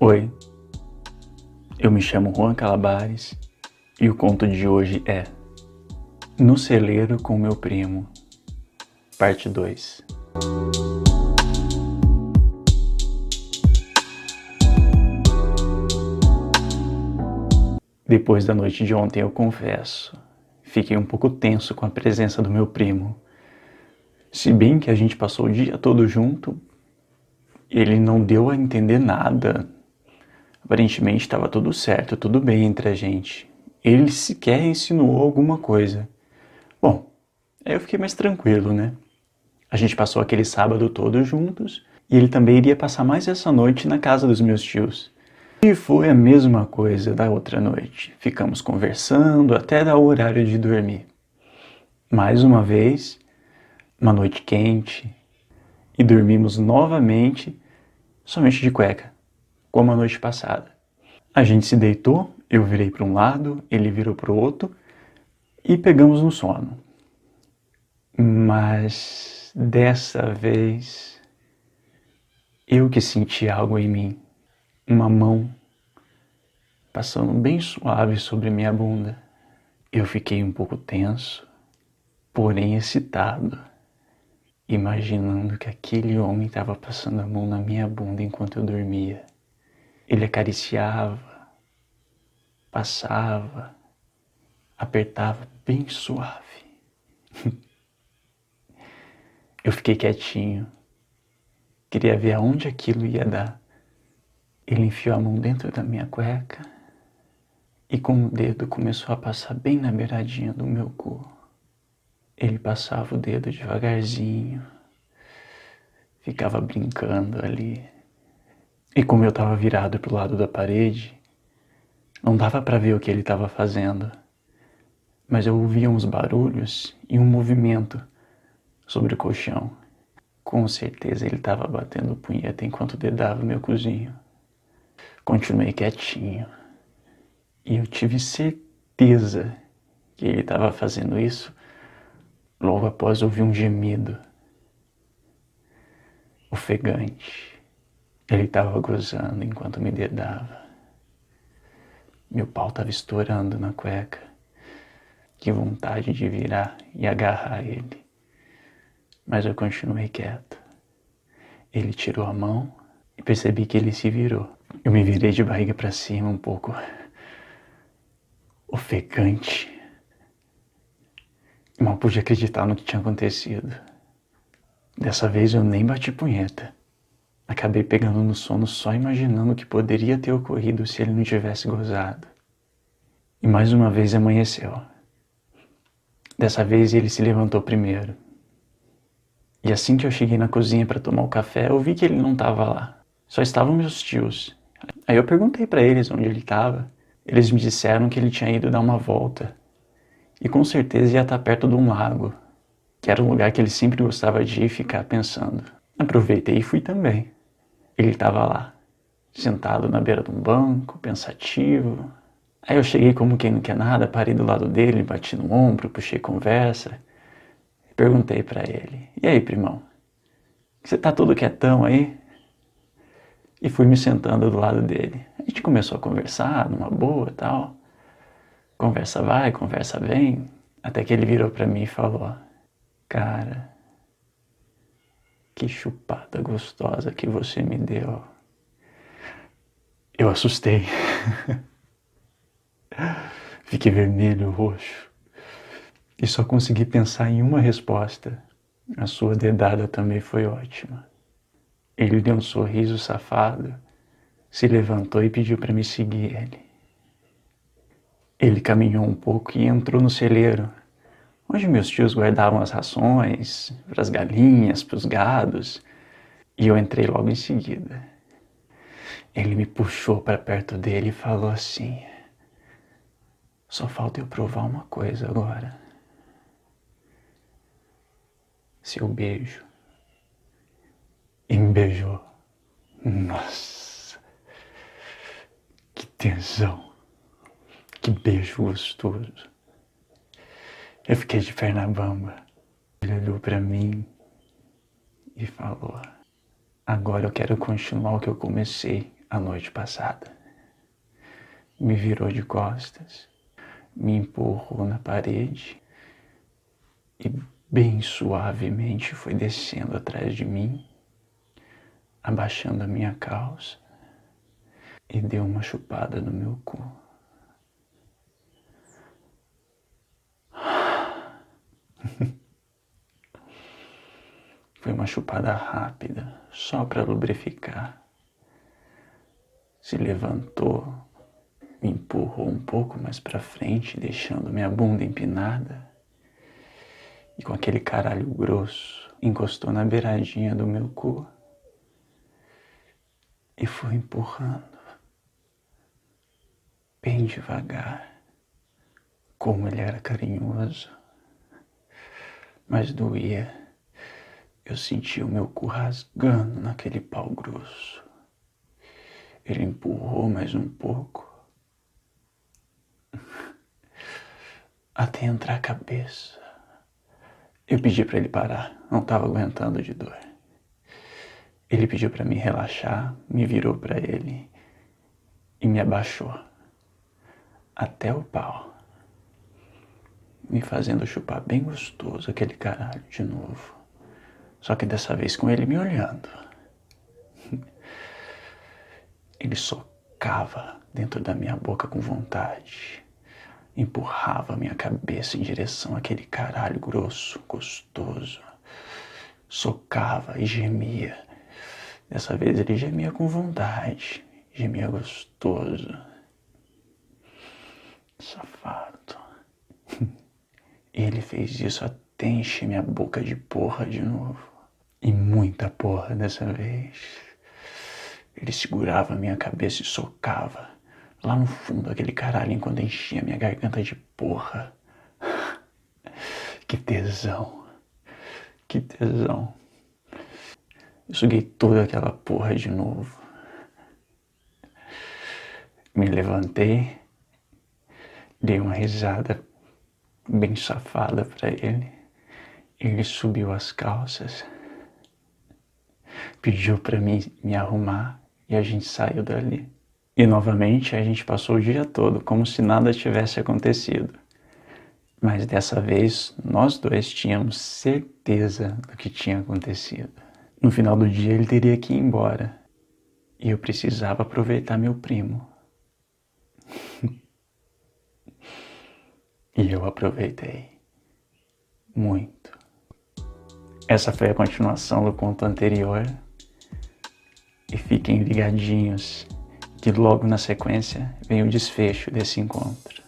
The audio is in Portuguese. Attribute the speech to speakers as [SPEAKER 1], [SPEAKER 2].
[SPEAKER 1] Oi, eu me chamo Juan Calabares e o conto de hoje é No Celeiro com Meu Primo, parte 2. Depois da noite de ontem, eu confesso, fiquei um pouco tenso com a presença do meu primo. Se bem que a gente passou o dia todo junto, ele não deu a entender nada Aparentemente estava tudo certo, tudo bem entre a gente. Ele sequer insinuou alguma coisa. Bom, aí eu fiquei mais tranquilo, né? A gente passou aquele sábado todo juntos e ele também iria passar mais essa noite na casa dos meus tios. E foi a mesma coisa da outra noite. Ficamos conversando até dar o horário de dormir. Mais uma vez, uma noite quente, e dormimos novamente somente de cueca como a noite passada. A gente se deitou, eu virei para um lado, ele virou para o outro e pegamos no sono. Mas dessa vez eu que senti algo em mim, uma mão passando bem suave sobre minha bunda. Eu fiquei um pouco tenso, porém excitado, imaginando que aquele homem estava passando a mão na minha bunda enquanto eu dormia. Ele acariciava, passava, apertava bem suave. Eu fiquei quietinho, queria ver aonde aquilo ia dar. Ele enfiou a mão dentro da minha cueca e com o dedo começou a passar bem na beiradinha do meu cu. Ele passava o dedo devagarzinho, ficava brincando ali e como eu estava virado para o lado da parede, não dava para ver o que ele estava fazendo, mas eu ouvia uns barulhos e um movimento sobre o colchão. Com certeza ele estava batendo punheta enquanto dedava meu cozinho. Continuei quietinho e eu tive certeza que ele estava fazendo isso logo após ouvir um gemido ofegante. Ele estava gozando enquanto me dedava. Meu pau estava estourando na cueca. Que vontade de virar e agarrar ele. Mas eu continuei quieto. Ele tirou a mão e percebi que ele se virou. Eu me virei de barriga para cima, um pouco ofegante. Mal pude acreditar no que tinha acontecido. Dessa vez eu nem bati punheta. Acabei pegando no sono só imaginando o que poderia ter ocorrido se ele não tivesse gozado. E mais uma vez amanheceu. Dessa vez ele se levantou primeiro. E assim que eu cheguei na cozinha para tomar o café, eu vi que ele não estava lá. Só estavam meus tios. Aí eu perguntei para eles onde ele estava. Eles me disseram que ele tinha ido dar uma volta. E com certeza ia estar perto de um lago, que era um lugar que ele sempre gostava de ir e ficar pensando. Aproveitei e fui também. Ele estava lá, sentado na beira de um banco, pensativo. Aí eu cheguei como quem não quer nada, parei do lado dele, bati no ombro, puxei conversa. Perguntei para ele: E aí, primão? Você tá todo quietão aí? E fui me sentando do lado dele. A gente começou a conversar numa boa tal. Conversa vai, conversa vem. Até que ele virou para mim e falou: Cara, que chupada gostosa que você me deu. Eu assustei. Fiquei vermelho, roxo. E só consegui pensar em uma resposta. A sua dedada também foi ótima. Ele deu um sorriso safado, se levantou e pediu para me seguir ele. Ele caminhou um pouco e entrou no celeiro, onde meus tios guardavam as rações para as galinhas, para os gados, e eu entrei logo em seguida. Ele me puxou para perto dele e falou assim: Só falta eu provar uma coisa agora. Seu beijo. E me beijou. Nossa, que tesão, que beijo gostoso. Eu fiquei de perna bamba. Ele olhou para mim e falou: Agora eu quero continuar o que eu comecei a noite passada. Me virou de costas, me empurrou na parede e bem suavemente foi descendo atrás de mim, abaixando a minha calça e deu uma chupada no meu cu. Uma chupada rápida, só para lubrificar. Se levantou, me empurrou um pouco mais para frente, deixando minha bunda empinada. E com aquele caralho grosso, encostou na beiradinha do meu cu e foi empurrando, bem devagar, como ele era carinhoso, mas doía eu senti o meu cu rasgando naquele pau grosso. Ele empurrou mais um pouco. Até entrar a cabeça. Eu pedi para ele parar, não estava aguentando de dor. Ele pediu para me relaxar, me virou para ele e me abaixou até o pau, me fazendo chupar bem gostoso aquele caralho de novo. Só que dessa vez com ele me olhando. Ele socava dentro da minha boca com vontade. Empurrava minha cabeça em direção àquele caralho grosso, gostoso. Socava e gemia. Dessa vez ele gemia com vontade. Gemia gostoso. Safado. Ele fez isso até encher minha boca de porra de novo. E muita porra dessa vez. Ele segurava minha cabeça e socava lá no fundo aquele caralho enquanto enchia minha garganta de porra. Que tesão. Que tesão. Eu suguei toda aquela porra de novo. Me levantei, dei uma risada bem safada para ele. Ele subiu as calças pediu para mim me arrumar e a gente saiu dali. E novamente a gente passou o dia todo como se nada tivesse acontecido. Mas dessa vez nós dois tínhamos certeza do que tinha acontecido. No final do dia ele teria que ir embora e eu precisava aproveitar meu primo. e eu aproveitei muito. Essa foi a continuação do conto anterior. E fiquem ligadinhos que logo na sequência vem o desfecho desse encontro.